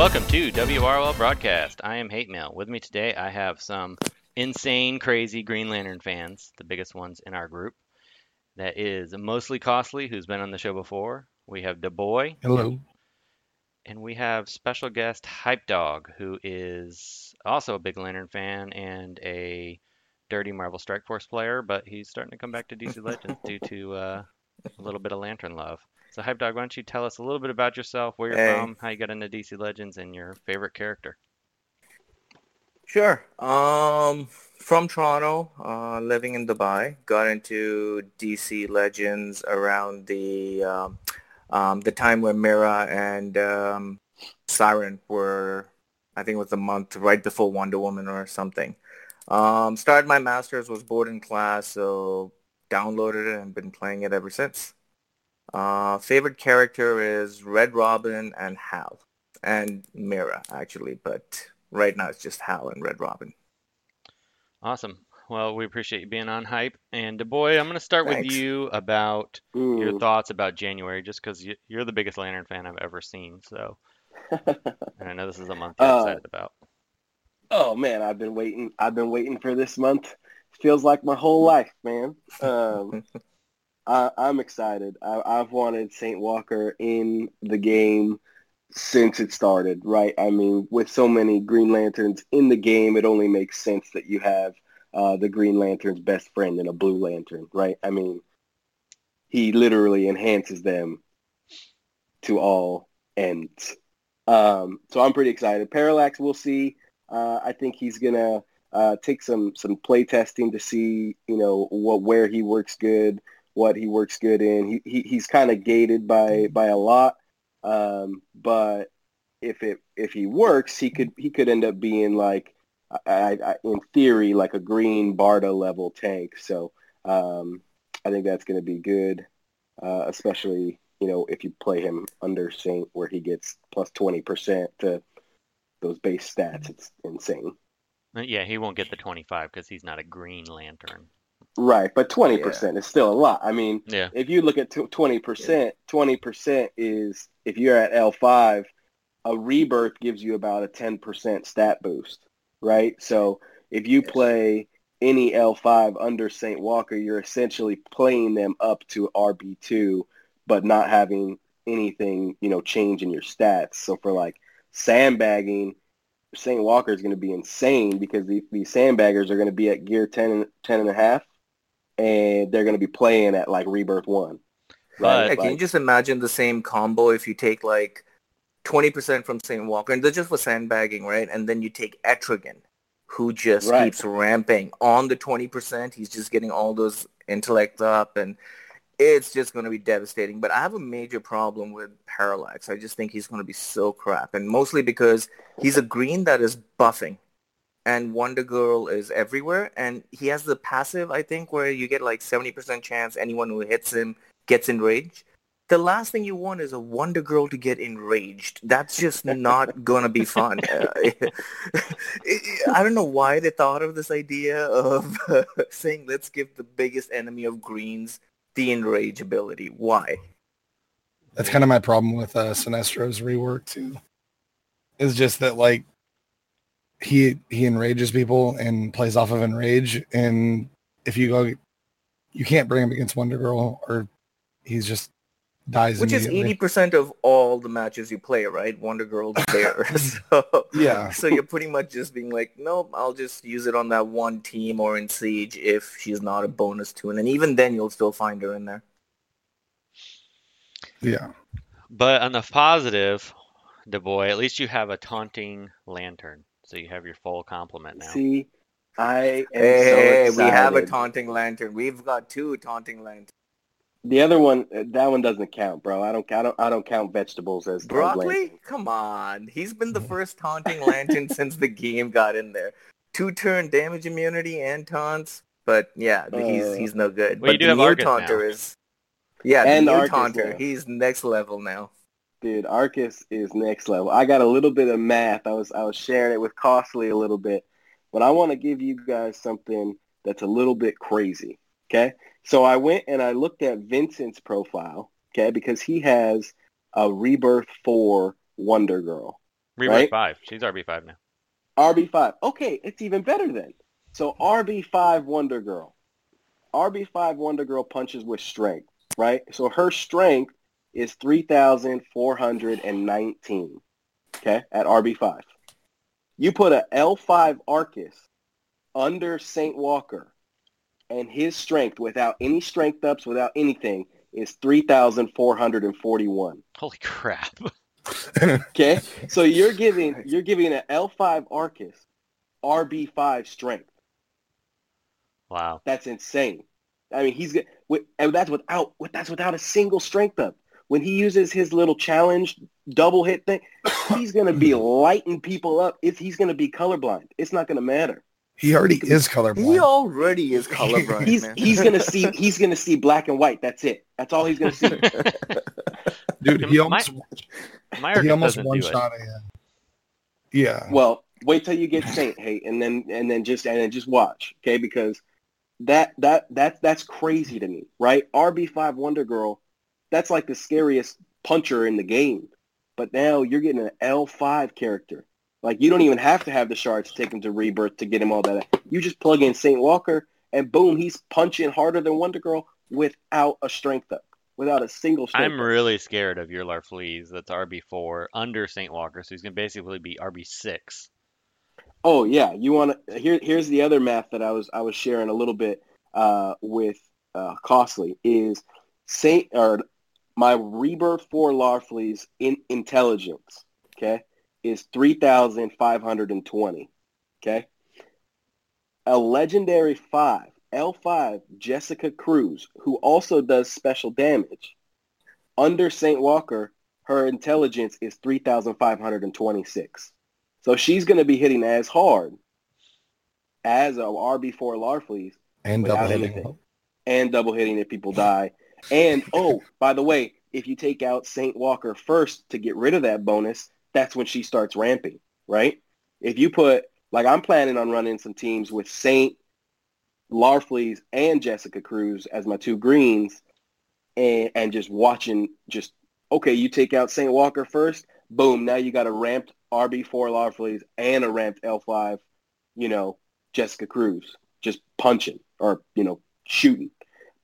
Welcome to WROL Broadcast. I am Hate Mail. With me today, I have some insane, crazy Green Lantern fans, the biggest ones in our group. That is mostly Costly, who's been on the show before. We have the boy, Hello. and we have special guest Hype Dog, who is also a big Lantern fan and a dirty Marvel Strike Force player, but he's starting to come back to DC Legends due to uh, a little bit of Lantern love. So, Hype Dog, why don't you tell us a little bit about yourself, where you're Hey. from, how you got into DC Legends, and your favorite character? Sure. Um, from Toronto, uh, living in Dubai. Got into DC Legends around the um, um, the time when Mira and um, Siren were, I think it was a month right before Wonder Woman or something. Um, started my masters, was bored in class, so downloaded it and been playing it ever since. Uh, favorite character is Red Robin and Hal, and Mira actually, but right now it's just Hal and Red Robin. Awesome. Well, we appreciate you being on Hype. And, boy, I'm going to start with you about your thoughts about January, just because you, you're the biggest Lantern fan I've ever seen. So, and I know this is a month you're Uh, excited about. oh man, I've been waiting. I've been waiting for this month. Feels like my whole life, man. Um, I, I'm excited. I, I've wanted Saint Walker in the game since it started. Right? I mean, with so many Green Lanterns in the game, it only makes sense that you have uh, the Green Lantern's best friend in a Blue Lantern. Right? I mean, he literally enhances them to all ends. Um, so I'm pretty excited. Parallax, we'll see. Uh, I think he's gonna uh, take some some play testing to see, you know, what where he works good, what he works good in. He, he he's kind of gated by by a lot, um, but if it if he works, he could he could end up being like, I, I, in theory, like a green Barda level tank. So um, I think that's going to be good, uh, especially you know if you play him under Saint where he gets plus twenty percent to those base stats. It's insane. Uh, Yeah, he won't get the 25 because he's not a Green Lantern. Right, but twenty percent is still a lot. I mean, Yeah. if you look at twenty percent, twenty percent is if you're at L five, a rebirth gives you about a ten percent stat boost, right? So if you Yes. play any L five under Saint Walker, you're essentially playing them up to RB two, but not having anything, you know, change in your stats. So for like sandbagging, Saint Walker is going to be insane because the, these sandbaggers are going to be at gear 10 and, 10 and a half and they're going to be playing at like rebirth one. But- Yeah, can you just imagine the same combo if you take like 20% from St. Walker, and that's just for sandbagging, right? And then you take Etrigan, who just Right. keeps ramping on the 20%. He's just getting all those intellect up, and it's just going to be devastating. But I have a major problem with Parallax. I just think he's going to be so crap, and mostly because he's a green that is buffing. And Wonder Girl is everywhere, and he has the passive, I think, where you get like 70% chance anyone who hits him gets enraged. The last thing you want is a Wonder Girl to get enraged. That's just not going to be fun. Uh, I don't know why they thought of this idea of saying, let's give the biggest enemy of greens the enrage ability. Why? That's kind of my problem with uh, Sinestro's rework too. Is just that like he he enrages people and plays off of enrage, and if you go, you can't bring him against Wonder Girl, or he's just dies Which is 80% of all the matches you play, right? Wonder Girl's there. so, Yeah. so you're pretty much just being like, nope, I'll just use it on that one team or in Siege if she's not a bonus tune. And even then, you'll still find her in there. Yeah. But on the positive, the boy, at least you have a taunting lantern. So you have your full complement now. see, I am Hey, so excited. we have a taunting lantern. We've got two taunting lanterns. The other one, uh, that one doesn't count, bro. I don't, I don't, I don't count vegetables as Broccoli? Come on. He's been the first taunting lantern since the game got in there. Two turn damage immunity and taunts. But yeah, he's Uh, he's no good. Well, you but do the have new taunter now. is Yeah, And the new Arcus taunter. now. He's next level now. Dude, Arcus is next level. I got a little bit of math. I was I was sharing it with Costly a little bit, but I want to give you guys something that's a little bit crazy. Okay, so I went and I looked at Vincent's profile. Okay, because he has a Rebirth Four Wonder Girl. Reaper's Right? five. She's RB five now. RB5. Okay, it's even better then. So RB5 Wonder Girl. RB5 Wonder Girl punches with strength, right? So her strength is 3,419, okay, at RB5. You put a L5 Arcus under St. Walker, and his strength, without any strength ups, without anything, is 3,441. Holy crap! Okay, so you're giving you're giving an L5 Arcus RB5 strength. Wow. That's insane. I mean, he's get- with, and that's without with that's without a single strength up. When he uses his little challenge double hit thing, he's gonna be lighting people up. If he's gonna be colorblind. It's not gonna matter. He already is colorblind. He already is colorblind, He's man. he's gonna see he's gonna see black and white. That's it. That's all he's gonna see. Dude, he almost My he almost one do it. shot a uh, Yeah. Well, wait till you get Saint Hate, and then and then just and then just watch, okay? Because that that that that's crazy to me, right? RB five Wonder Girl, that's like the scariest puncher in the game. But now you're getting an L five character. Like you don't even have to have the shards to take him to rebirth to get him all that. You just plug in Saint Walker, and boom, he's punching harder than Wonder Girl without a strength up, without a single strength. I'm up. really scared of your Larfleeze. That's RB four under Saint Walker, so he's gonna basically be RB six. Oh yeah, you want to here? Here's the other math that I was I was sharing a little bit uh, with uh, Costly is Saint or my Rebirth for Larfleeze in intelligence. Okay, is three thousand five hundred and twenty. Okay, a legendary five L five Jessica Cruz who also does special damage under Saint Walker. Her intelligence is three thousand five hundred and twenty six. So she's going to be hitting as hard as a RB4 Larfleeze and double hitting. anything. and double hitting if people die. And oh, by the way, if you take out Saint Walker first to get rid of that bonus, that's when she starts ramping, right? If you put like I'm planning on running some teams with Saint, Larfleeze, and Jessica Cruz as my two greens, and and just watching just okay, you take out Saint Walker first, boom, now you got a ramped RB4 Larfleeze and a ramped L5, you know, Jessica Cruz just punching or you know shooting.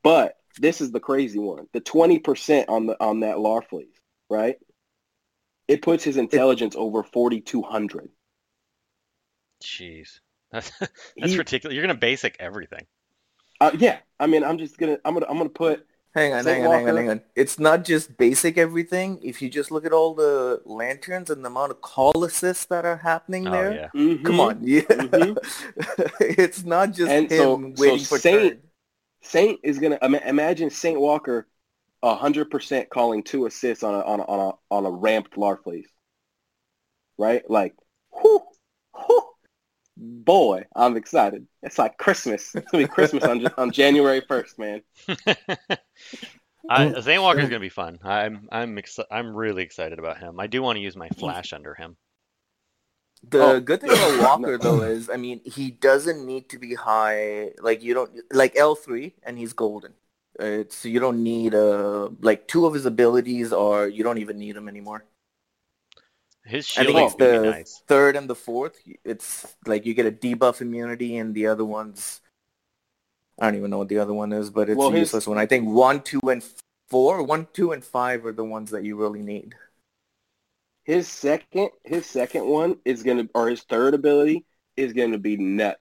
But this is the crazy one. The 20% on the on that Larfleeze, right? It puts his intelligence over 4200. Jeez, that's that's He- ridiculous. You're gonna basic everything. Uh, yeah, I mean, I'm just going to I'm going to I'm going to put Hang on, Saint hang on, hang on, hang on. It's not just basic everything. If you just look at all the lanterns and the amount of call assists that are happening Oh there, yeah. mhm. come on, yeah. Mhm. it's not just And him so- waiting so for Saint- turn. Saint is going to ima- imagine Saint Walker 100% calling two assists on a on a on a, on a ramped Larfleeze. Right? Like whew, whew. Boy, I'm excited. It's like Christmas. It's going to be Christmas on on January 1st, man. I, Oh, Saint Walker's gonna be fun. I'm I'm exci- I'm really excited about him. I do want to use my flash under him. The Oh. good thing about Walker though is, I mean, he doesn't need to be high. Like you don't like L three, and he's golden. It's you don't need uh like two of his abilities, or you don't even need him anymore. His I think it's the nice. third and the fourth. It's like you get a debuff immunity, and the other ones, I don't even know what the other one is, but it's Well, a his- useless one. I think one, two, and four, one, two, and five are the ones that you really need. His second, his second one is gonna, or his third ability is gonna be nuts.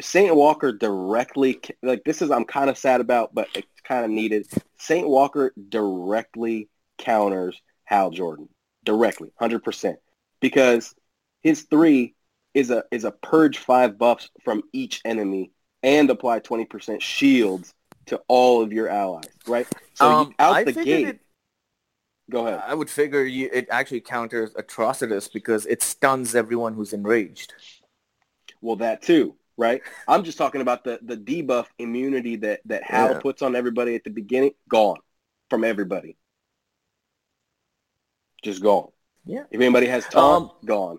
Saint Walker directly, like this is, I'm kind of sad about, but it's kind of needed. Saint Walker directly counters Hal Jordan directly, hundred percent, because his three is a is a purge five buffs from each enemy and apply twenty percent shields to all of your allies. Right, so Um, out I the gate. it- Go ahead. I would figure you, it actually counters Atrocitus because it stuns everyone who's enraged. Well, that too, right? I'm just talking about the the debuff immunity that that Hal Yeah. puts on everybody at the beginning. Gone from everybody. Just gone. Yeah. If anybody has taunt, Um, gone.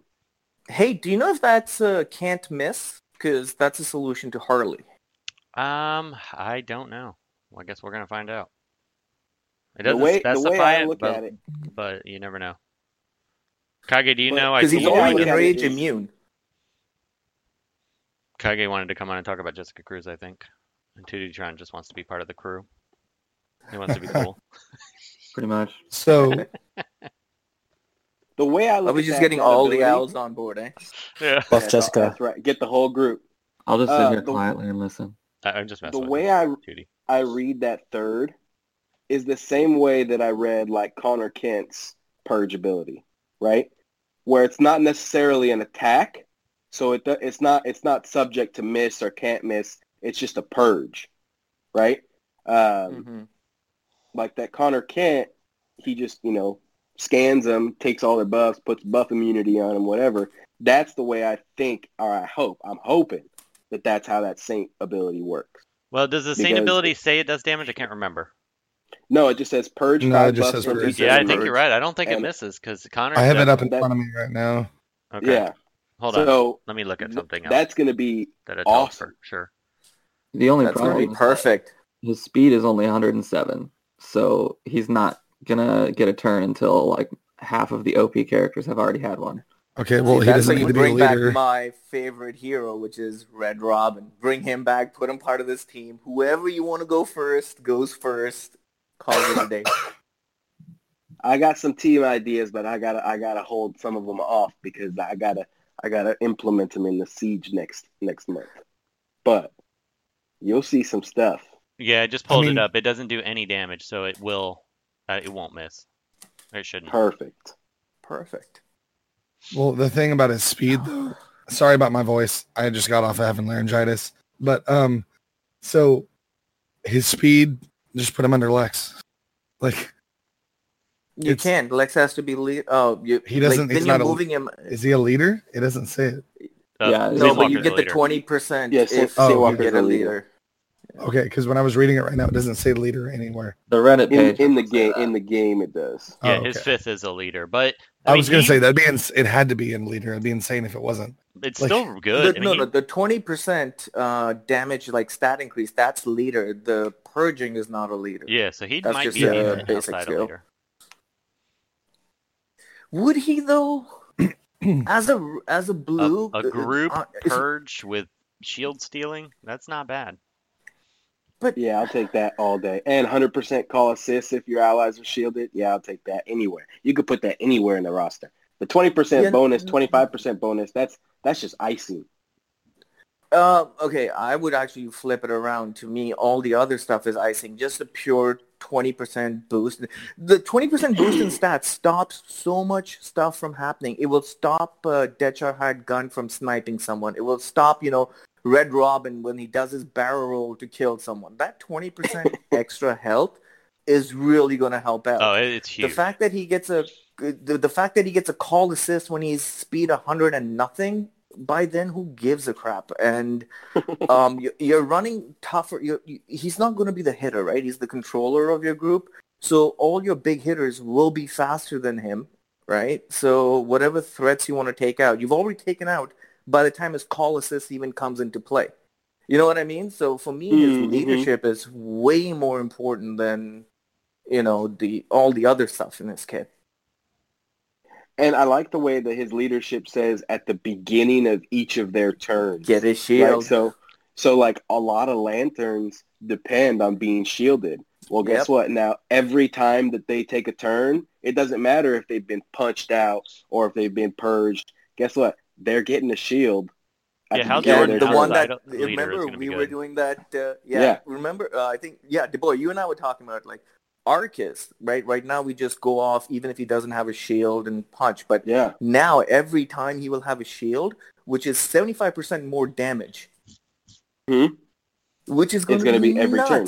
Hey, do you know if that's uh, can't miss? Because that's a solution to Harley. Um, I don't know. Well, I guess we're gonna find out. It The doesn't way the way I it, look but, at it, but you never know. Kage, do you But- know? I Because he's told Yeah, only you yeah, enrage it is. immune. Kage wanted to come on and talk about Jessica Cruz, I think. And Tuditron just wants to be part of the crew. He wants to be cool. Pretty much. So The way I Are look we at just getting that all the ability- owls on board, eh? yeah. Buff Yeah, Jessica. That's right. Get the whole group. I'll just sit Uh, here the- quietly and listen. I, I'm just messing The with way I Tootie. I read that third is the same way that I read like Connor Kent's purge ability, right? Where it's not necessarily an attack, so it it's not it's not subject to miss or can't miss. It's just a purge, right? Um, Mhm. Like that Connor Kent, he just you know scans them, takes all their buffs, puts buff immunity on them, whatever. That's the way I think, or I hope. I'm hoping that that's how that Saint ability works. Well, does the Saint Because- ability say it does damage? I can't remember. No, it just says purge. No, it just says purge. each Yeah, I think you're right. I don't think it misses because Connor. I have it up in That- front of me right now. Okay. Yeah. Hold on. So Let me look at something else that's going to be that awesome. for sure. The only That's problem be is perfect. his speed is only 107, so he's not gonna get a turn until like half of the OP characters have already had one. Okay, well See, he that's doesn't when need you to be a bring back my favorite hero, which is Red Robin. Bring him back, put him part of this team. Whoever you want to go first goes first. Call it a day. I got some team ideas, but I gotta I gotta hold some of them off because I gotta I gotta implement them in the siege next next month. But you'll see some stuff. Yeah, I just I pulled mean- it up. It doesn't do any damage, so it will. Uh, it won't miss. It shouldn't. Perfect. Perfect. Well, the thing about his speed, though. Sorry about my voice. I just got off of having laryngitis. But um, so his speed, just put him under Lex. Like, You can't. Lex has to be lead. Oh, you. He doesn't- Like, he's then you're not a- moving him. is he a leader? It doesn't say it. Uh, Yeah, No, but you get the twenty percent Yeah, if Saint- Oh, you get a a leader. leader. Okay, because when I was reading it right now, it doesn't say leader anywhere. The Reddit In, page in the game in the game it does. Yeah, Oh, his fifth is a leader, but I, I, was gonna he- say that'd be ins- it had to be in leader. It'd be insane if it wasn't. it's like- still good. The, I mean, no, he- no, the twenty percent uh, damage like stat increase. That's leader. The purging is not a leader. yeah, so he That's might just be a a basic outside skill. leader. Would he though? as a as a blue A, a group uh, is- purge with shield stealing. That's not bad. But Yeah, I'll take that all day. And 100% call assist if your allies are shielded. Yeah, I'll take that anywhere. You could put that anywhere in the roster. The 20% Yeah, bonus, 25% bonus, that's that's just icing. Uh, okay, I would actually flip it around. To me, all the other stuff is icing. Just a pure 20% boost. The 20% boost in stats stops so much stuff from happening. It will stop uh, Dechar Hard Gun from sniping someone. It will stop, you know, Red Robin when he does his barrel roll to kill someone. That 20% extra health is really going to help out. Oh, it- it's the fact that he gets a the, the fact that he gets a call assist when he's speed 100 and nothing by then who gives a crap? And um you, you're running tougher you're, you, he's not going to be the hitter right? He's the controller of your group. So all your big hitters will be faster than him right? So whatever threats you want to take out you've already taken out by the time his call assist even comes into play. You know what i mean? So for me his Mhm. leadership is way more important than you know the all the other stuff in this kit And I like the way that his leadership says at the beginning of each of their turns. get his Right? shield So, so like a lot of lanterns depend on being shielded. Well, guess Yep. what? Now, every time that they take a turn, it doesn't matter if they've been punched out or if they've been purged. Guess what? They're getting a shield. Yeah, the how beginning Yeah, Jordan the one that remember gonna be we were doing that. Uh, yeah, Yeah. remember? Uh, I think yeah, DeBoy, you and I were talking about like Arcus, right? Right now we just go off even if he doesn't have a shield and punch, but Yeah. now every time he will have a shield, which is seventy five percent more damage, Mhm. which is going to be, be every turn.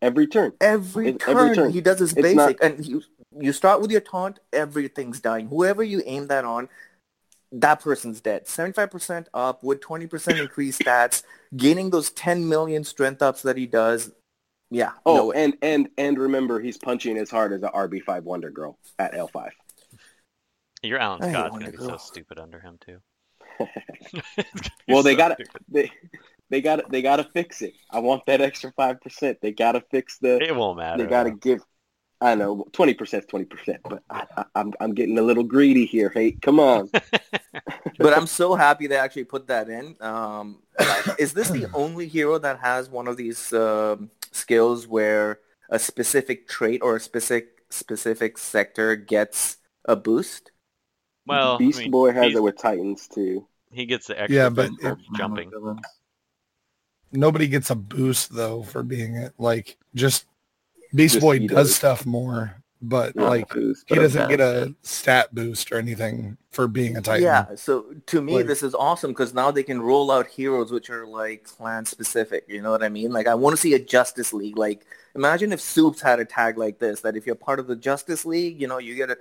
Every turn. Every It's turn, every turn. he does his It's basic, not- and you you start with your taunt, everything's dying. Whoever you aim that on, that person's dead. Seventy five percent up with twenty percent increased stats, gaining those ten million strength ups that he does. Yeah. Oh, no and and and remember, he's punching as hard as a RB5 Wonder Girl at L5. Your Alan Scott's gonna be so stupid under him too. Well, they got gotta- They they got they got to fix it. I want that extra five percent. They got to fix the. It won't matter. They got to give. I know twenty percent is twenty percent, but I, I, I'm I'm getting a little greedy here. Hey, come on. but I'm so happy they actually put that in. Um, is this the only hero that has one of these um skills where a specific trait or a specific specific sector gets a boost? Well, Beast I mean, Boy has it with Titans too. he gets the extra Yeah, but boost for if- jumping. Nobody gets a boost though for being it. Like just Beast Just Boy does does. stuff more, but Not like boost, he doesn't get a stat boost or anything for being a Titan. Yeah, so to me, Like- this is awesome because now they can roll out heroes which are like clan specific. You know what I mean? Like I want to see a Justice League. Like imagine if Soups had a tag like this, that if you're part of the Justice League, you know, you get a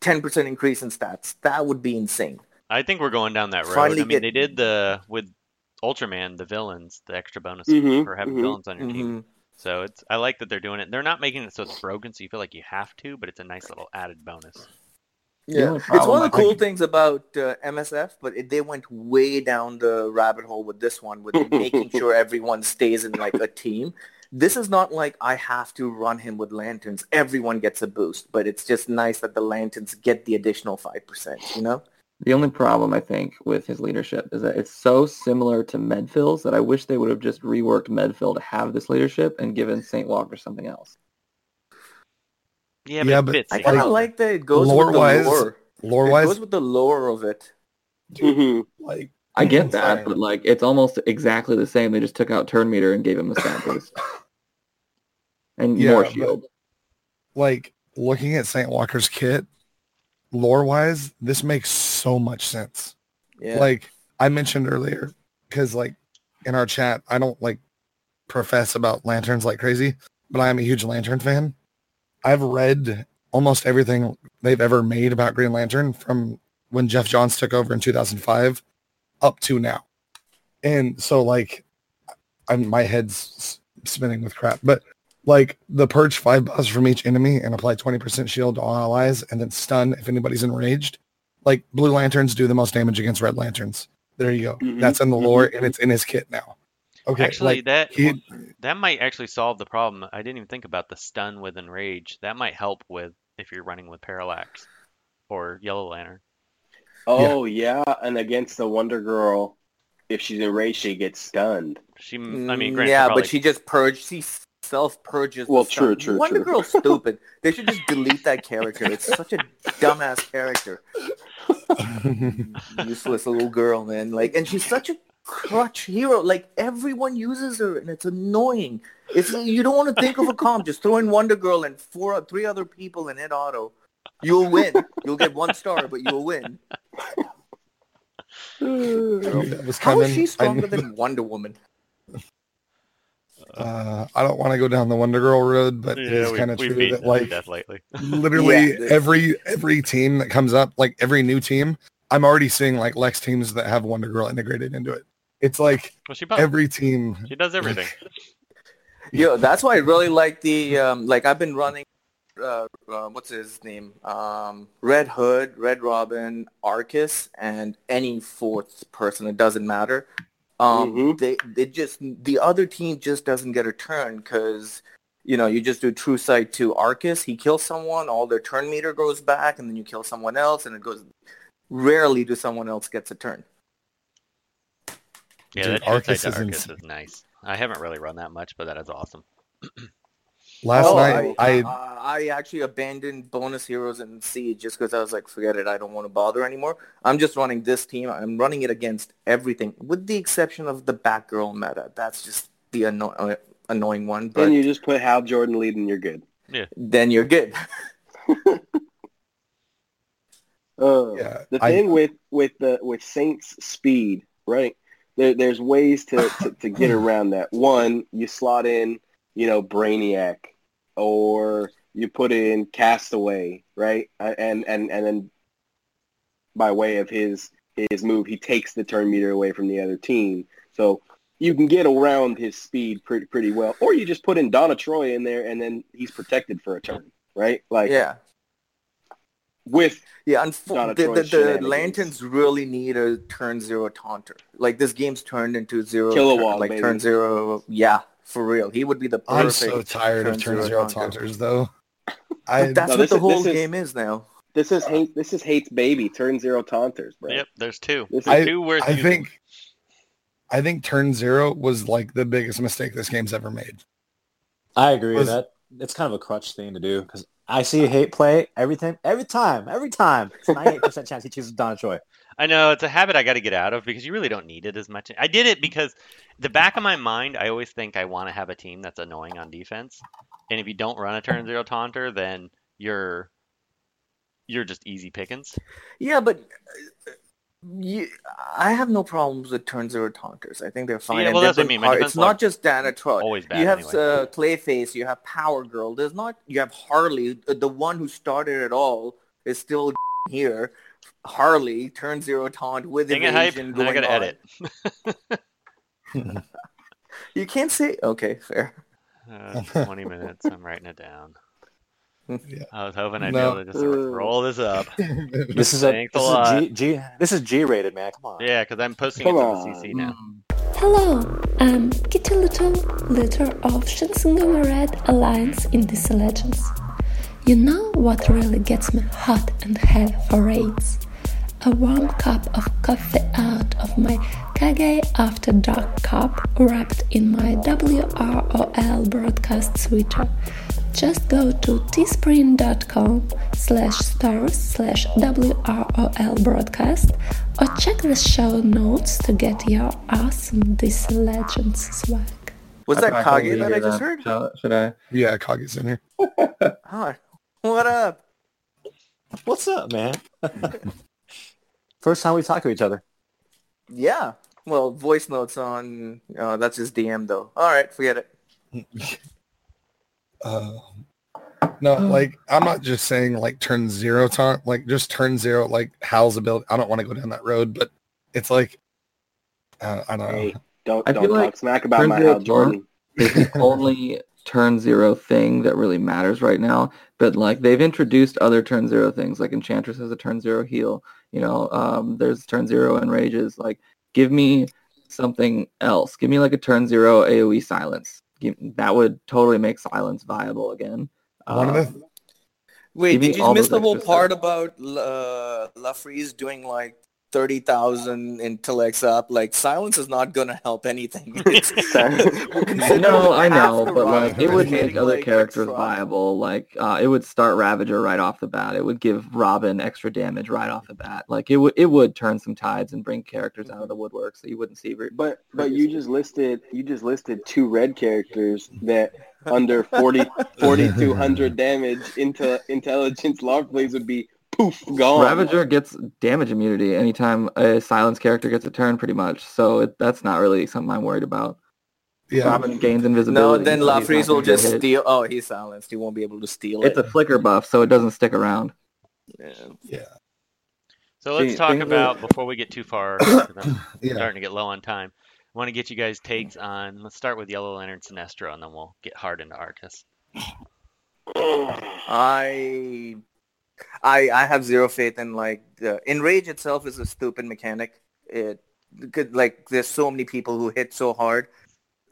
10% increase in stats. That would be insane. I think we're going down that road. Finally I mean, get- they did the with Ultraman, the villains, the extra bonus Mhm, for having mhm. villains on your team. So it's I like that they're doing it. They're not making it so it's broken, so you feel like you have to, but it's a nice little added bonus. The Yeah, it's one of the cool things about uh, MSF, but it, they went way down the rabbit hole with this one, with making sure everyone stays in like a team. This is not like I have to run him with lanterns. Everyone gets a boost, but it's just nice that the lanterns get the additional five percent. You know? The only problem I think with his leadership is that it's so similar to Medfield's that I wish they would have just reworked Medfield to have this leadership and given Saint Walker something else. Yeah, but Yeah, but. I kind of like that it goes with the Lore-wise, lore. Lore It wise, goes with the lore of it. hmm like I get that, but like it's almost exactly the same. They just took out turn meter and gave him a stat boost. And Yeah, more but- shield. like looking at Saint Walker's kit, lore wise, this makes so much sense. Yeah. Like I mentioned earlier, because like in our chat, I don't like profess about lanterns like crazy, but I am a huge lantern fan. I've read almost everything they've ever made about Green Lantern from when Geoff Johns took over in 2005 up to now. And so like I'm my head's spinning with crap, but like the purge five buffs from each enemy and apply 20% shield to all allies and then stun if anybody's enraged. Like blue lanterns do the most damage against red lanterns. There you go. Mhm, That's in the lore and it's in his kit now. Okay. Actually, like, that he- that might actually solve the problem. I didn't even think about the stun with enrage. That might help with if you're running with parallax or yellow lantern. Oh yeah. and against the Wonder Girl, if she's enraged, she gets stunned. She, I mean, Mm, granted, yeah, probably, but she just purged. She self purges. Well, true, true, Wonder true. Girl's stupid. They should just delete that character. It's such a dumbass character. Useless little girl, man. Like, and she's such a crutch hero. Like everyone uses her, and it's annoying. It's you don't want to think of a comp. Just throw in Wonder Girl and four, three other people and hit auto. You'll win. You'll get one star, but you'll win. I knew that was How she stronger than Wonder Woman? Uh, I don't want to go down the Wonder Girl road, but it is kind of true that like to death lately. literally Yeah, every every team that comes up, like every new team, I'm already seeing like Lex teams that have Wonder Girl integrated into it. It's like Well, she every team. she does everything. Yo, that's why I really like the um, like I've been running. Uh, uh, what's his name? Um, Red Hood, Red Robin, Arcus, and any fourth person. It doesn't matter. Um, Mhm. They they just the other team just doesn't get a turn because you know you just do True Sight to Arcus. He kills someone, all their turn meter goes back, and then you kill someone else, and it goes. Rarely do someone else gets a turn. Yeah, Dude, that Arcus, Arcus is, is Arcus is nice. I haven't really run that much, but that is awesome. Last Oh, night, I, I, I actually abandoned bonus heroes and Siege just because I was like, forget it, I don't want to bother anymore. I'm just running this team. I'm running it against everything, with the exception of the Batgirl meta. That's just the anno- uh, annoying one. But Then you just put Hal Jordan lead and you're good. Yeah. then you're good. Uh, yeah, the I- thing with with the with Saints speed, right? There, there's ways to, to, to get around that. One, you slot in, you know, Brainiac, or you put in Castaway, right? Uh, And and and then by way of his his move, he takes the turn meter away from the other team. So you can get around his speed pretty pretty well. Or you just put in Donna Troy in there, and then he's protected for a turn, right? Like yeah. with Yeah, a the, the, the lanterns really need a turn zero taunter. Like this game's turned into zero, Kilowog, turn, like baby. turn zero. Yeah, for real. He would be the perfect. I'm so tired of turn turn zero zero taunter. taunters though. I that's No, what the is- whole this is- game is now. This is hate. This is hate's baby. Turn zero taunters, bro. Yep, there's two. This is, I- two worth I using. think I think turn zero was like the biggest mistake this game's ever made. I agree Was- that it's kind of a crutch thing to do because I see hate play every time. every time, every time. It's ninety eight percent chance he chooses Donna Troy. I know it's a habit I got to get out of because you really don't need it as much. I did it because the back of my mind, I always think I want to have a team that's annoying on defense, and if you don't run a turn zero taunter, then you're you're just easy pickings. Yeah, but uh, you, I have no problems with turn zero taunters. I think they're fine. Yeah, well, that's what I mean. My hard- defense It's not just Donna Troy. Always bad You have anyway. uh, Clayface, you have Power Girl. There's not. You have Harley. uh, The one who started it all is still here. Harley turn zero taunt with Dang it, hype! Then I going gotta on. edit. You can't say okay, fair. Uh, 20 minutes. I'm writing it down. Yeah. I was hoping I'd No. be able to just roll this up. This is a Thanks a this lot. is a G, G this is G rated, man. Come on. Yeah, because I'm posting Come it to on. the CC now. Hello, I'm Kitty Little, leader of Shinsegawa Red Alliance in DC Legends. You know what really gets me hot and heavy for raids? A warm cup of coffee out of my Kage After Dark cup wrapped in my WROL broadcast sweater. Just go to teespring.com slash stars slash WROL broadcast or check the show notes to get your awesome This Legends swag. Was that probably Kage that I just heard? Should, should I? yeah, Kage's in here. Hi. What up? What's up, man? First time we talk to each other. Yeah. Well, voice notes on. Uh, that's his DM though. All right, forget it. Uh, no, like I'm not just saying like turn zero taunt, like just turn zero, like Hal's ability. I don't want to go down that road, but it's like uh, I don't know. Don't I don't talk like smack about my zero Hal Jordan. is the only turn zero thing that really matters right now. But like they've introduced other turn zero things, like Enchantress has a turn zero heal. You know, um, there's turn zero enrages. Like, give me something else. Give me like a turn zero AOE silence. Give, that would totally make silence viable again. One of Um, the Wait, did you miss the whole extra part about uh, Larfleeze doing like thirty thousand intellects up? Like silence is not gonna help anything. Considering no, I know, but like it would make getting, other like, characters extra- viable. Like uh, it would start Ravager right off the bat. It would give Robin extra damage right off the bat. Like it would it would turn some tides and bring characters out of the woodwork so you wouldn't see. Re- But but you just listed you just listed two red characters that under 40 4200 damage into intelligence Larfleeze would be poof gone. Ravager gets damage immunity anytime a silence character gets a turn, pretty much. So it, that's not really something I'm worried about. yeah, Robin gains invisibility. No, then so he's Larfleeze will just hit. steal. Oh, he's silenced. He won't be able to steal it. It's a flicker buff, so it doesn't stick around. Yeah. yeah, So let's See, talk things are- about before we get too far. I'm yeah. starting to get low on time. I want to get you guys takes on. Let's start with Yellow Lantern Sinestro, and then we'll get hard into Arcus. I, I, I have zero faith in like the enrage itself is a stupid mechanic. It could like there's so many people who hit so hard.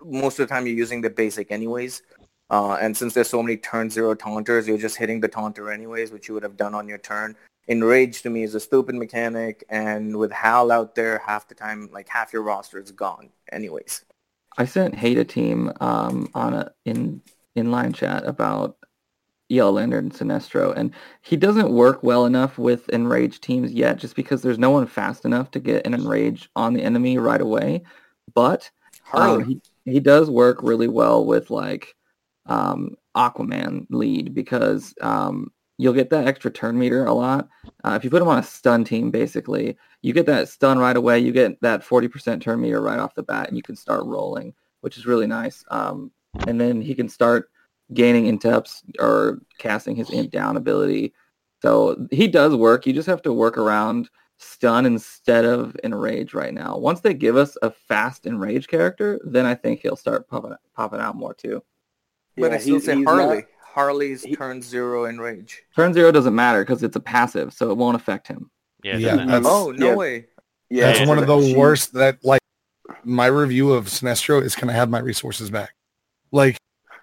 Most of the time you're using the basic anyways. Uh, and since there's so many turn zero taunters, you're just hitting the taunter anyways, which you would have done on your turn. Enrage to me is a stupid mechanic, and with Hal out there, half the time, like half your roster is gone anyways. I sent hate a team um, on a in inline chat about Yellow and Sinestro, and he doesn't work well enough with enraged teams yet, just because there's no one fast enough to get an enrage on the enemy right away. But um, he he does work really well with like um, Aquaman lead because um, you'll get that extra turn meter a lot. Uh, if you put him on a stun team, basically, you get that stun right away. You get that 40% turn meter right off the bat, and you can start rolling, which is really nice. Um, and then he can start gaining intups or casting his int down ability. So he does work. You just have to work around stun instead of enrage right now. Once they give us a fast enrage character, then I think he'll start popping popping out more too. but Yeah, I still he's- say he's Harley. not- Harley's he- turn zero enrage. Turn zero doesn't matter because it's a passive, so it won't affect him. Yeah, Yeah, Oh no yeah. way! yeah, That's one of the she- worst. That like my review of Sinestro is can I have my resources back? Like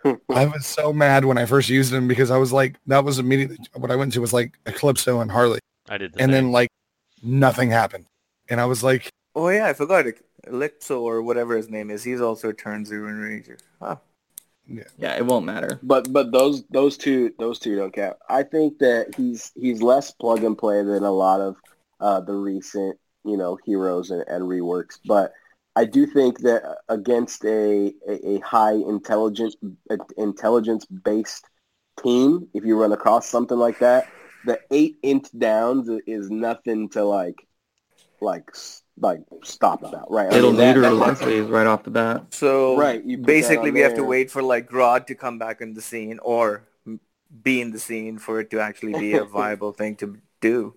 I was so mad when I first used him because I was like, that was immediately what I went to was like Eclipso and Harley, I did the and same. then like nothing happened, and I was like, Oh yeah, I forgot. Ellipso or whatever his name is. He's also a turn zero enrager. Oh, Yeah, it won't matter. But but those those two those two don't count. I think that he's he's less plug and play than a lot of uh, the recent you know heroes and, and reworks. But I do think that uh, against a a, a high intelligent uh, intelligence based team, if you run across something like that, the eight inch downs is nothing to like like like stop about. Right? It'll mean, that- neuter that- Leslie's right off the bat. so Right, you basically on we have to wait for like Grodd to come back in the scene or be in the scene for it to actually be a viable thing to do.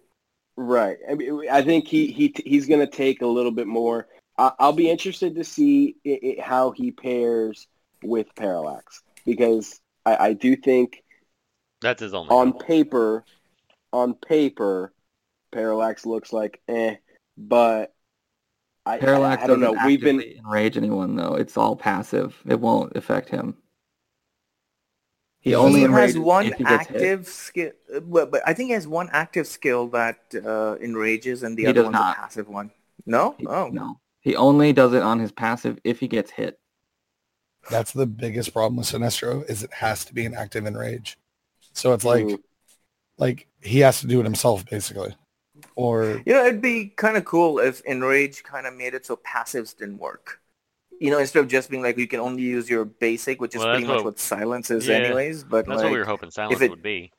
Right. I mean, I think he he he's going to take a little bit more. I, I'll be interested to see i i how he pairs with Parallax because I, I do think That's his only. on hope. paper, on paper, Parallax looks like eh, but I Parallax I, I don't know. We've been actively enrage anyone though. It's all passive. It won't affect him. He He only has one if hit. active skill, uh, but, but I think he has one active skill that uh, enrages, and the He other one's not. a passive one. No, He- oh, No, he only does it on his passive if he gets hit. that's the biggest problem with Sinestro is it has to be an active enrage. So it's like, Mm. like he has to do it himself basically, or You know, it'd be kind of cool if Enrage kind of made it so passives didn't work. You know, instead of just being like you can only use your basic, which is Well, pretty much what- what silence is Yeah, anyways. But That's like, what we were hoping silence it- would be.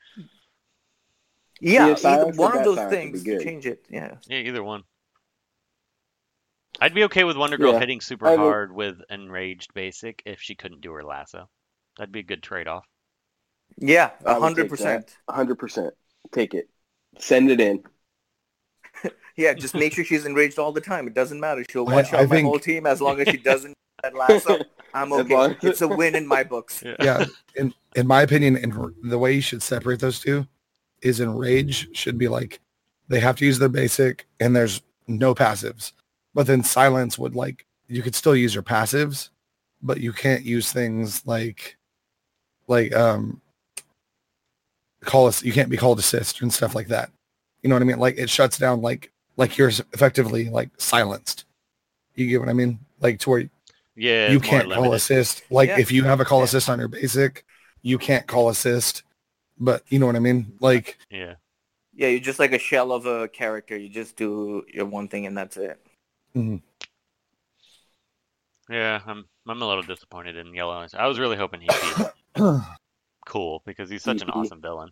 yeah, Yeah, either one of those things, be change it. Yeah. Yeah, either one. I'd be okay with Wonder Girl Yeah, hitting super I would- hard with enraged basic if she couldn't do her lasso. That'd be a good trade-off. Yeah, I a hundred take percent. hundred percent. Take it. Send it in. Yeah, just make sure she's enraged all the time. It doesn't matter. She'll I- one shot I my think- whole team as long as she doesn't that lasso. I'm okay. It's a win in my books. yeah, in in my opinion, and the way you should separate those two is enrage should be like they have to use their basic and there's no passives, but then silence would like you could still use your passives, but you can't use things like like um call us you can't be called assist and stuff like that. You know what I mean? Like it shuts down like like you're effectively like silenced. You get what I mean? Like to where Yeah, you can't call assist. Like Yeah. if you have a call Yeah. assist on your basic, you can't call assist. But you know what I mean? Like Yeah. Yeah, you're just like a shell of a character. You just do your one thing and that's it. Mm-hmm. Yeah, I'm I'm a little disappointed in Yellow Eyes. I was really hoping he'd be cool because he's such an He- he- awesome villain.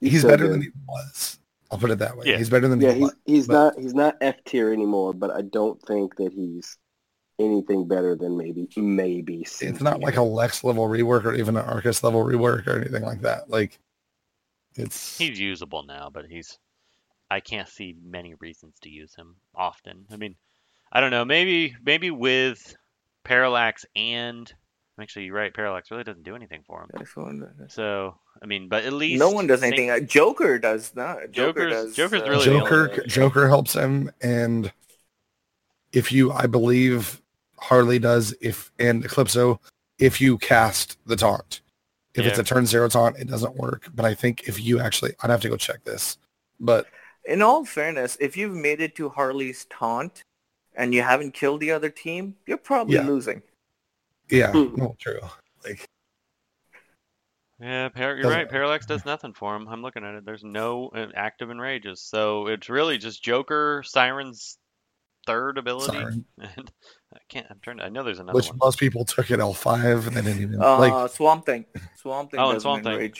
he's so better good. than he was. I'll put it that way. Yeah. He's better than Yeah, he he's was. he's but- not he's not F tier anymore, but I don't think that he's anything better than maybe maybe. C It's not like a Lex level rework or even an Arcus level rework or anything like that. Like it's He's usable now, but he's I can't see many reasons to use him often. I mean, I don't know. Maybe maybe with Parallax and actually you're right. Parallax really doesn't do anything for him. So I mean, but at least No one does anything. Uh, Joker does not. Joker Joker's- does. Joker's uh, really Joker only- Joker helps him and if you I believe Harley does if and Eclipso if you cast the taunt. If it's a turn zero taunt, it doesn't work. But I think if you actually I'd have to go check this. But In all fairness, if you've made it to Harley's taunt and you haven't killed the other team, you're probably Yeah. losing. yeah, Hmm. no, true. Like Yeah, Par- you're right. Parallax does nothing for him. I'm looking at it. There's no uh, active enrages, so it's really just Joker, Siren's third ability, Siren. and I can't. I'm trying to. I know there's another one. which one. most people took at L five and they didn't even Uh, like Swamp Thing. Swamp Thing Oh, and doesn't Swamp Thing.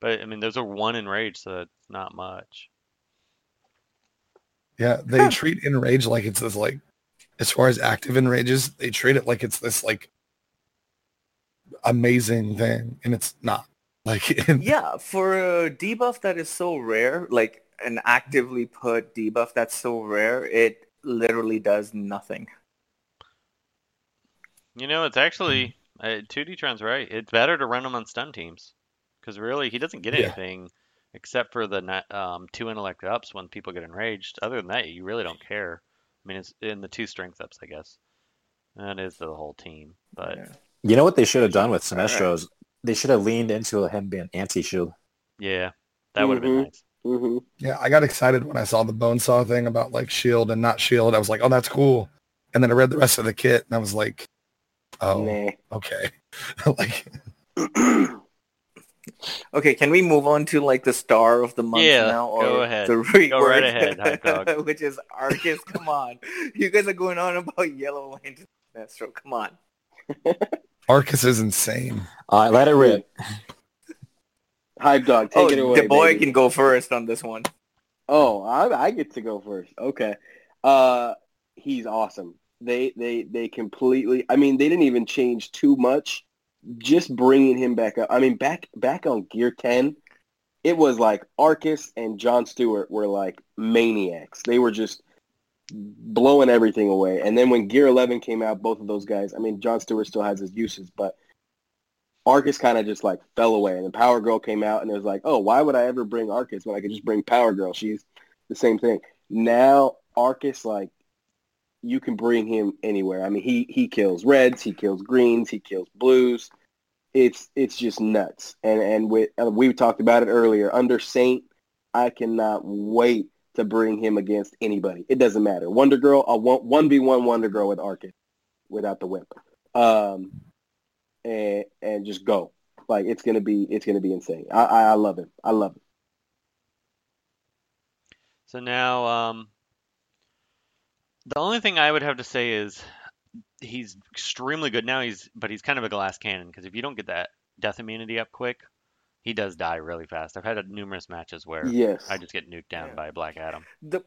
But I mean, those are one enrage, so it's not much. Yeah, they treat enrage like it's this like as far as active enrages, they treat it like it's this like amazing thing and it's not. Like Yeah, for a debuff that is so rare, like an actively put debuff that's so rare, it literally does nothing. You know, it's actually uh, 2D Tron's right. It's better to run him on stun teams because really he doesn't get Yeah. anything except for the um, two intellect ups when people get enraged. Other than that, you really don't care. I mean, it's in the two strength ups, I guess. That is the whole team, but Yeah. You know what they should have done with All right. Sinestros? They should have leaned into him being anti-shield. Yeah, that would have been nice. hmm Yeah, I got excited when I saw the bone saw thing about like shield and not shield. I was like, oh, that's cool. And then I read the rest of the kit and I was like, oh, Nah. okay. like, Okay, can we move on to like the star of the month Yeah, now? Or go ahead. The Go right ahead, Hype Dog. which is Arcus. Come on, you guys are going on about Yellow Lantern Sinestro. Come on. Arcus is insane. All right, let it rip. Hype dog, take oh, it away. the boy baby. can go first on this one. Oh, I, I get to go first. Okay. Uh, he's awesome. They they they completely. I mean, they didn't even change too much. Just bringing him back up. I mean, back back on Gear Ten, it was like Arcus and John Stewart were like maniacs. They were just blowing everything away. And then when Gear Eleven came out, both of those guys. I mean, John Stewart still has his uses, but Arcus kind of just like fell away. And then Power Girl came out, and it was like, oh, why would I ever bring Arcus when I could just bring Power Girl? She's the same thing. Now Arcus, like, you can bring him anywhere. I mean, he he kills reds, he kills greens, he kills blues. It's it's just nuts. And and with we talked about it earlier. Under Saint, I cannot wait to bring him against anybody. It doesn't matter. Wonder Girl, I want one v one Wonder Girl with Arcus without the whip. Um, and and just go. Like it's gonna be it's gonna be insane. I I, I love him. I love him. So now, um, the only thing I would have to say is he's extremely good now. He's but he's kind of a glass cannon because if you don't get that death immunity up quick, he does die really fast. I've had numerous matches where Yes. I just get nuked down Yeah. by Black Adam. The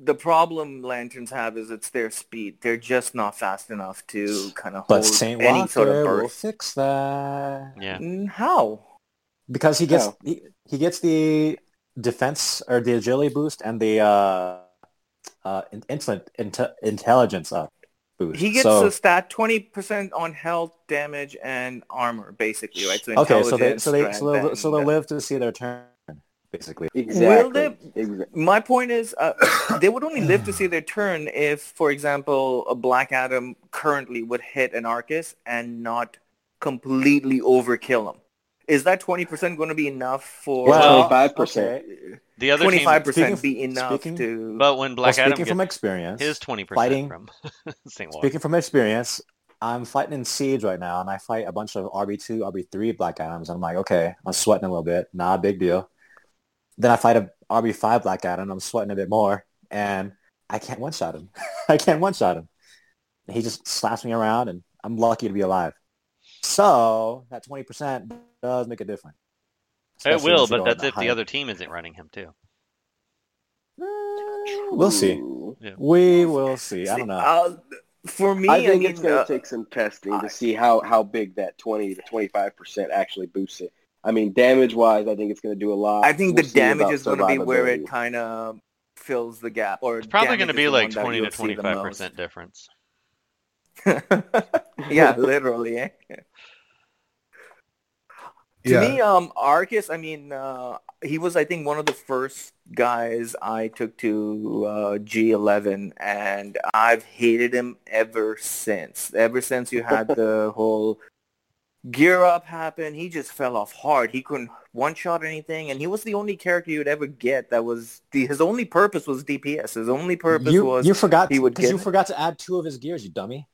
the problem lanterns have is it's their speed. They're just not fast enough to kind of But hold Saint any Walker sort of will burst. fix that Yeah. How? because he gets he, he gets the defense or the agility boost and the uh, uh, in- intelligent inte- intelligence up boost. He gets so, a stat twenty percent on health, damage, and armor, basically, right? So okay, so they so they so they'll, and, so they'll uh, live to see their turn basically. Exactly. they- Exactly. My point is, uh, they would only live to see their turn if, for example, a Black Adam currently would hit an Arcus and not completely overkill him. Is that 20% going to be enough for Well, Twenty-five percent. okay. The other team, 25% Speaking- be enough speaking- to... but when Black well, Adam speaking gets from experience, his 20% fighting- from St. Speaking from experience, I'm fighting in Siege right now, and I fight a bunch of RB2, RB3 Black Adams. And I'm like, okay, I'm sweating a little bit. Not a big deal. Then I fight a RB5 Black Adam. And I'm sweating a bit more, and I can't one-shot him. I can't one-shot him. He just slaps me around, and I'm lucky to be alive. So that 20% does make a difference. It will, but that's that if the other team isn't running him too. We'll see. Ooh. We will see. I don't know. uh, for me, I I, think mean, it's going to uh, take some testing I- to see how, how big that 20 to 25% actually boosts it. I mean, damage-wise, I think it's going to do a lot. I think We'll the damage is going to be where it kind of fills the gap. Or It's probably going to be like 20 to 25% difference. yeah, literally. Eh? To Yeah. me, um, Arcus, I mean, uh, he was, I think, one of the first guys I took to uh, G11, and I've hated him ever since. Ever since you had the whole gear up happen, he just fell off hard. He couldn't one-shot anything, and he was the only character you'd ever get that was, the, his only purpose was DPS. His only purpose You, was you forgot he would get- you forgot to add two of his gears, you dummy.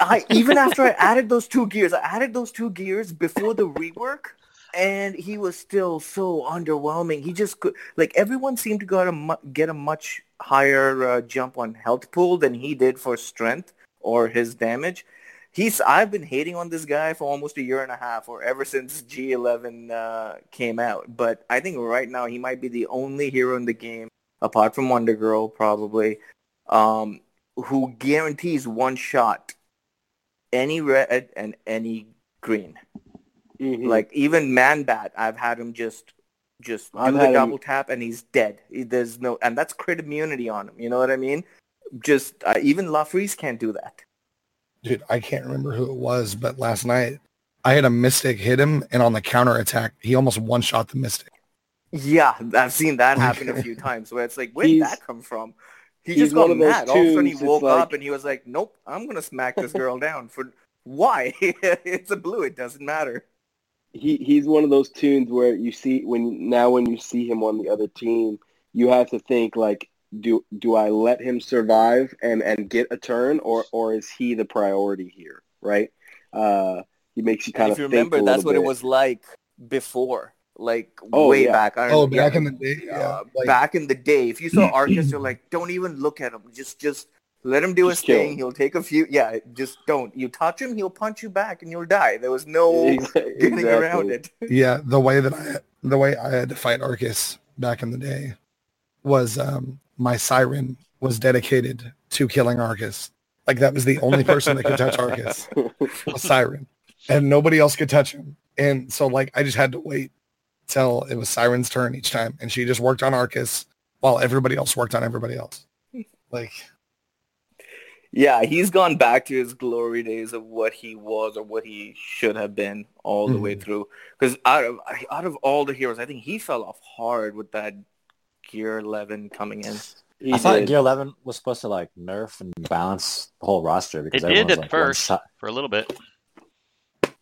I even after I added those two gears, I added those two gears before the rework, and he was still so underwhelming. He just could like everyone seemed to go a mu- get a much higher uh, jump on health pool than he did for strength or his damage. He's I've been hating on this guy for almost a year and a half, or ever since G11 uh, came out. But I think right now he might be the only hero in the game, apart from Wonder Girl, probably, um, who guarantees one shot any red and any green. Mhm. Like even Man Bat, I've had him just just do the him- double tap and he's dead. There's no, and that's crit immunity on him. You know what I mean? Just uh, even Larfleeze can't do that. Dude, I can't remember who it was, but last night I had a Mystic hit him, and on the counter attack, he almost one shot the Mystic. Yeah, I've seen that happen a few times where it's like, where did that come from? He just got one of those mad. All of a sudden he woke like- up and he was like, nope, I'm gonna smack this girl down for Why? it's a blue. It doesn't matter. he he's one of those tunes where you see when now when you see him on the other team, you have to think like, do do I let him survive and and get a turn, or or is he the priority here? Right? Uh, he makes you kind if of you think remember, a that's little what it was like before, like Oh, way yeah. back. I Oh, don't- yeah, back in the day, yeah. uh, like- back in the day, if you saw Arcus, you're like, don't even look at him. Just, just let him do Just his kill thing. He'll take a few. Yeah, just don't. You touch him, he'll punch you back, and you'll die. There was no getting around it. Yeah, the way that I the way I had to fight Arcus back in the day was um my siren was dedicated to killing Arcus. Like that was the only person that could touch Arcus. A siren. And nobody else could touch him. And so like I just had to wait till it was Siren's turn each time. And she just worked on Arcus while everybody else worked on everybody else. Like Yeah, he's gone back to his glory days of what he was or what he should have been all the way Mhm. through. Because out of out of all the heroes, I think he fell off hard with that Gear 11 coming in. He I thought did. Gear 11 was supposed to like nerf and balance the whole roster because It did at like one first shot. for a little bit.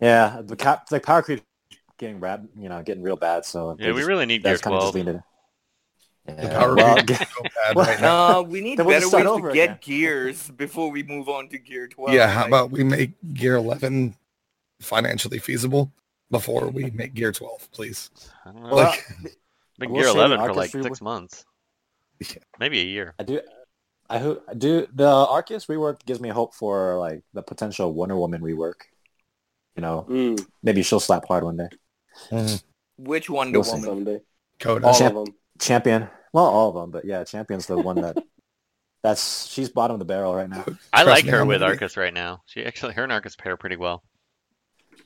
Yeah, the cap, like power creep getting rad, you know, getting real bad. So Yeah, we really need Gear that's kind of just 12. leaned the Yeah, power well, rating so bad well, right now. Uh, we need Then better just ways to get again. gears before we move on to Gear 12. Yeah, how Like, about we make Gear 11 financially feasible before we make Gear 12, please? I don't know. Well, Like, Been Gear 11 for like Arcus six rework- months. Yeah. Maybe a year. I do. I ho- do. The Arcus rework gives me hope for like the potential Wonder Woman rework. You know, Mm, maybe she'll slap hard one day. which Wonder We'll see. Woman? someday. Coda. All Champ- of them. Champion. Well, all of them, but yeah, Champion's the one that. That's she's bottom of the barrel right now. I Trust like me, her with gonna- Arcus right now. She actually, her and Arcus pair pretty well.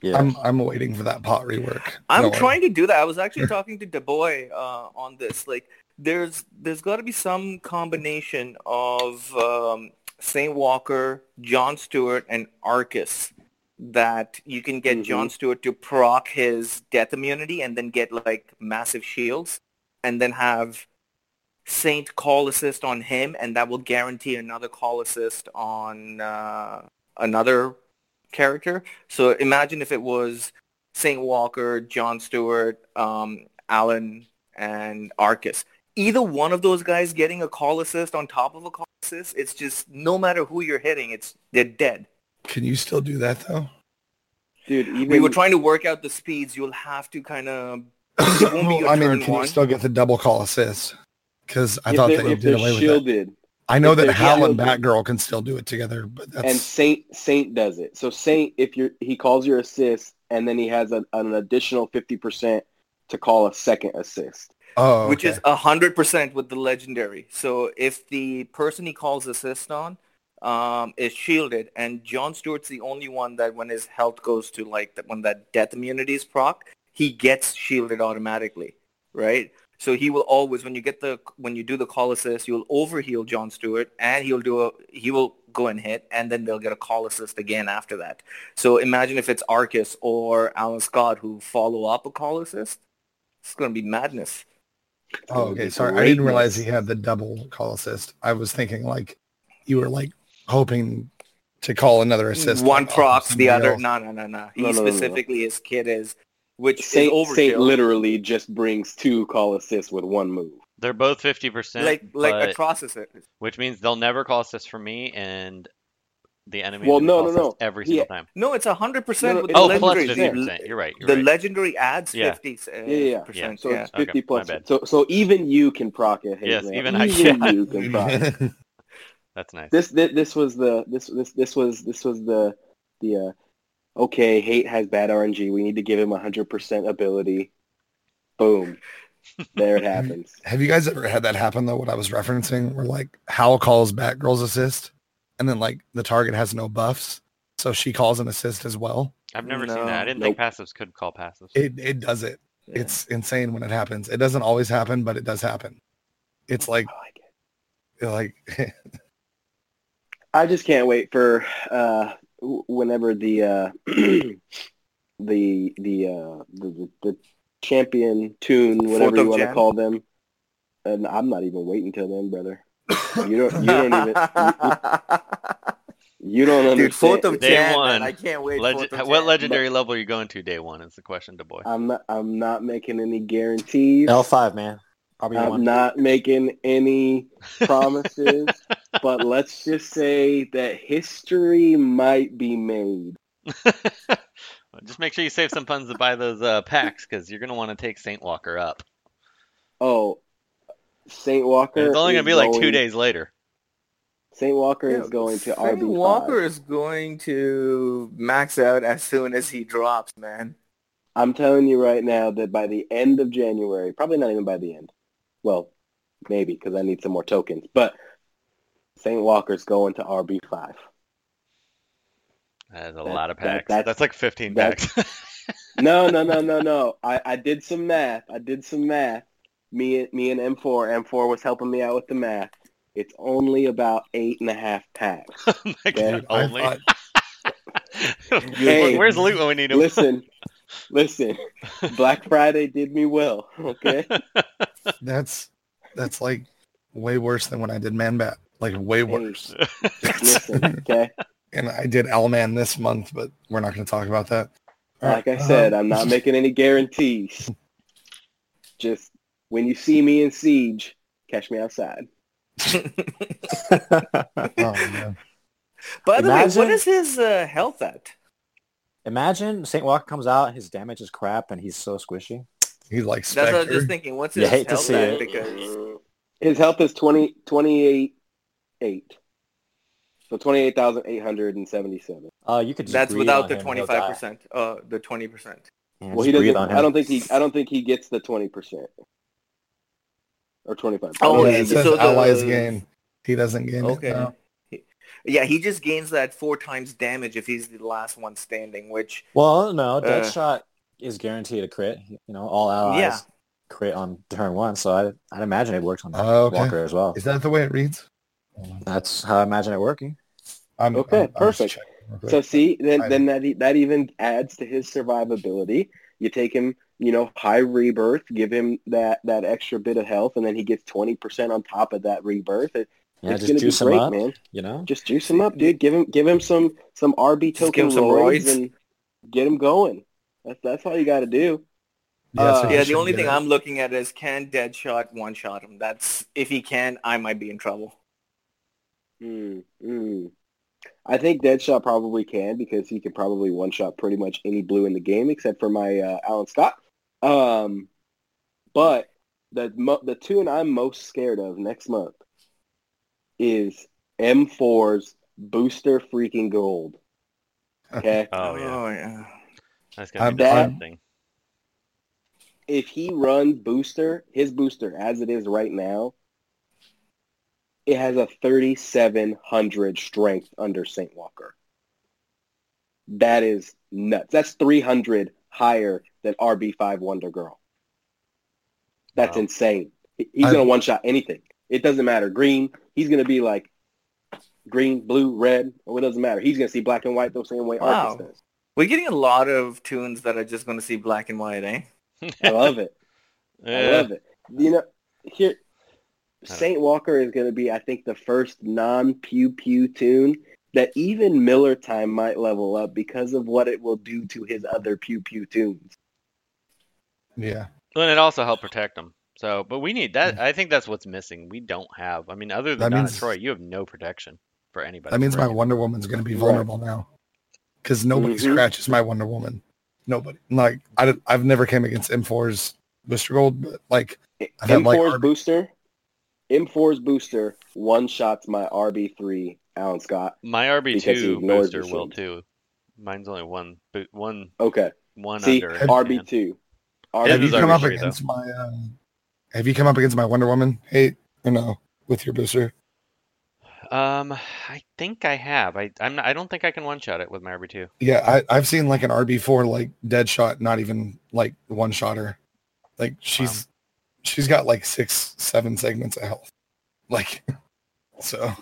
Yeah. I'm I'm waiting for that pot rework. I'm worry. trying to do that. I was actually talking to Dubois uh, on this. Like, there's there's got to be some combination of um, Saint Walker, John Stewart, and Arcus that you can get Mhm. John Stewart to proc his death immunity and then get like massive shields, and then have Saint call assist on him, and that will guarantee another call assist on uh, another character. So imagine if it was Saint Walker, John Stewart, um, Alan, and Arcus. Either one of those guys getting a call assist on top of a call assist, it's just no matter who you're hitting, it's they're dead. Can you still do that though? Dude, even We were trying to work out the speeds. You'll have to kind of. It won't be your I mean, can one. you still get the double call assist? Because I if thought they're, that you if did they're away with that. Shielded, I know that Hal and Batgirl can still do it together, but that's and Saint Saint does it. So Saint, if you are he calls your assist, and then he has a, an additional fifty percent to call a second assist. oh, which is a hundred percent with the legendary. So if the person he calls assist on um, is shielded, and John Stewart's the only one that when his health goes to like that when that death immunity is proc, he gets shielded automatically, right? So he will always when you get the when you do the call assist, you'll overheal John Stewart, and he'll do a he will go and hit, and then they'll get a call assist again after that. So imagine if it's Arcus or Alan Scott who follow up a call assist. It's going to be madness. Oh, okay. Sorry, I didn't realize he had the double call assist. I was thinking like you were like hoping to call another assist. One off of the other. else. No, no, no, no. He No, no, no, no. specifically, his kid is, which Saint, is Saint literally just brings two call assists with one move. They're both 50%, like like but- Atrocitus. which means they'll never call assist for me, and the enemy Well, no, call no, no. every He- single time. No, it's hundred No, percent no, with the Oh, plus legendary. 50%. You're right. You're the right. legendary adds Yeah. fifty uh, Yeah, yeah. percent. So it's fifty Okay, plus. So so even you can proc it. Hey, Yes, man. even I even can. you can proc. it. That's nice. this, this this was the this this this was this was the the uh, okay hate has bad RNG we need to give him hundred percent ability boom there it happens Have you guys ever had that happen though? What I was referencing, where like Hal calls Batgirl's assist, and then like the target has no buffs, so she calls an assist as well. I've never seen that. I didn't Nope. think passives could call passives. It it does it. Yeah. It's insane when it happens. It doesn't always happen, but it does happen. It's like I like it. like I just can't wait for uh w- whenever the uh the the uh the, the, the champion tune whatever you want to call them and I'm not even waiting till then brother you don't you don't even you, You don't understand. Dude, fourth of Day Jan, one. man, I can't wait. Legend, 4th of what Jan. legendary level are you going to day one? Is the question to boy. I'm not. I'm not making any guarantees. L5, man. I'm RB1. not making any promises, but let's just say that history might be made. Just make sure you save some funds to buy those uh, packs because you're gonna want to take Saint Walker up. Oh, Saint Walker. And it's only gonna be like two days later. Saint Walker Yeah, is going to Saint RB Walker is going to max out as soon as he drops, man. I'm telling you right now that by the end of January, probably not even by the end. Well, maybe because I need some more tokens, but Saint Walker's going to RB five. That's a That- lot of that- packs. that's- that's like 15 that's- packs. No, no, no, no, no. I, I did some math. I did some math. Me and me and M4. M4 was helping me out with the math. It's only about eight and a half packs. oh my Yeah, god, I only. thought- Hey, Where's loot when we need him? Listen, listen. Black Friday did me well. Okay. That's that's like way worse than when I did Man Bat. Like way worse. Listen. Okay. and I did Owlman this month, but we're not going to talk about that. Like I Uh, said, I'm not making any guarantees. Just when you see me in Siege, catch me outside. oh, man. By the way, what is his uh, health at? Imagine St. Walker comes out, his damage is crap, and he's so squishy. He's like That's what I was just thinking. What's You his hate to health see at? it. Because His health is 20, 28, 8. So 28,877. Uh, you could just that's without the him, he'll twenty die. five percent. Uh, the twenty percent. Yeah, Well, he doesn't. I don't think he. I don't think he gets the 20% or 25. Oh, yeah, yeah, it says so the- allies gain. He doesn't gain Okay. it. No. Yeah, he just gains that four times damage if he's the last one standing, which Well, no, Uh, Deadshot is guaranteed a crit. You know, all allies Yeah. crit on turn one, so I, I'd imagine it works on Oh, okay. Walker as well. Is that the way it reads? That's how I imagine it working. I'm, Okay, I'm- I'm perfect. checking real quick. So see, then then that e- that even adds to his survivability. You take him, you know, high rebirth, give him that that extra bit of health, and then he gets 20% on top of that rebirth. It, Yeah, it's just gonna be great, him up, man. you know? Just juice him up, dude. Give him give him some some RB Just give token him some roids roids. and get him going. That's that's all you got to do. yeah, uh, yeah, the only thing it. I'm looking at is can Deadshot one shot him. That's if he can, I might be in trouble. Mm, mm. I think Deadshot probably can because he can probably one shot pretty much any blue in the game except for my uh, Alan Scott. Um, but the mo- the tune I'm most scared of next month is M4's Booster Freaking Gold. Okay, Oh yeah, yeah. that's gonna I'm- be I'm- disgusting. if he runs Booster, his Booster as it is right now, it has a 3,700 strength under St. Walker. That is nuts. That's 300 higher than RB5 Wonder Girl. That's Wow. insane. He's going to one-shot anything. It doesn't matter. Green, he's going to be like green, blue, red, or it doesn't matter. He's going to see black and white the same way Wow. Arcus does. We're getting a lot of tunes that are just going to see black and white, eh? I love it. I love it. You know, here, don't- Saint Walker is going to be, I think, the first non-pew pew tune that even Miller Time might level up because of what it will do to his other pew pew tunes. Yeah. Well, and it also helped protect them. So, but we need that. I think that's what's missing. We don't have. I mean, other than That Donna means- Troy, you have no protection for anybody. That means my Wonder Woman's going to be Right. vulnerable now. Because nobody Mhm. scratches my Wonder Woman. Nobody. Like, I, I've never came against M4's Booster Gold, but like, I've M4's RB booster, M4's booster one shots my RB3 Alan Scott. My RB2 booster will too. Mine's only one, boot, one, Okay, one see under. RB2. His have you come up RB3 against my, uh, have you come up against my Wonder Woman hate or no with your booster? Um, I think I have. I I'm not, I don't think I can one shot it with my RB two. Yeah, I, I've seen like an RB4 like Deadshot, not even like one shotter. Like she's she's got like six, seven segments of health. Like so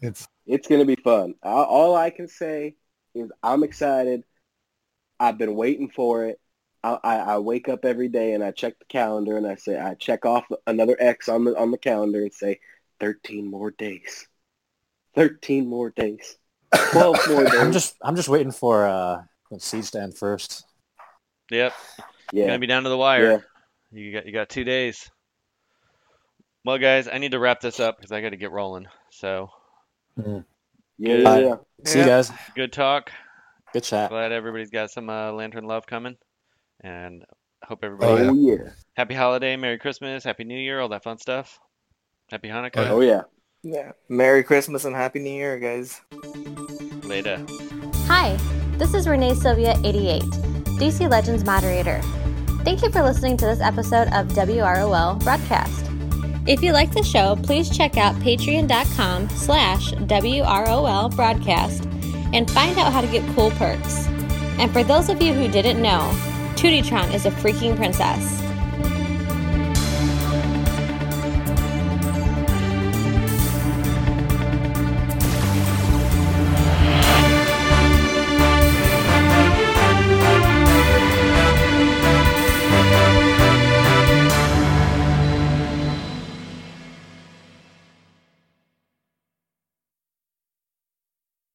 it's It's going to be fun. All- All I can say is I'm excited. I've been waiting for it. I, I, I wake up every day and I check the calendar and I say I check off another X on the on the calendar and say 13 more days. 13 more days. 12 more days. I'm just I'm just waiting for uh Siege to end first. Yep. You're gonna be down to the wire. Yeah. You got you got two days. Well, guys, I need to wrap this up because I got to get rolling. So Yeah, yeah, yeah. See Yeah. you guys. good talk. Good chat. Glad everybody's got some uh, lantern love coming, and hope everybody Oh, Oh, yeah. happy holiday, Merry Christmas, Happy New Year, all that fun stuff. Happy Hanukkah. Oh, yeah. Yeah. Merry Christmas and Happy New Year, guys. Later. Hi, this is Renee Sylvia 88, DC Legends moderator. Thank you for listening to this episode of WROL Broadcast. If you like the show, please check out patreon.com slash WROL Broadcast and find out how to get cool perks. And for those of you who didn't know, Tootitron is a freaking princess.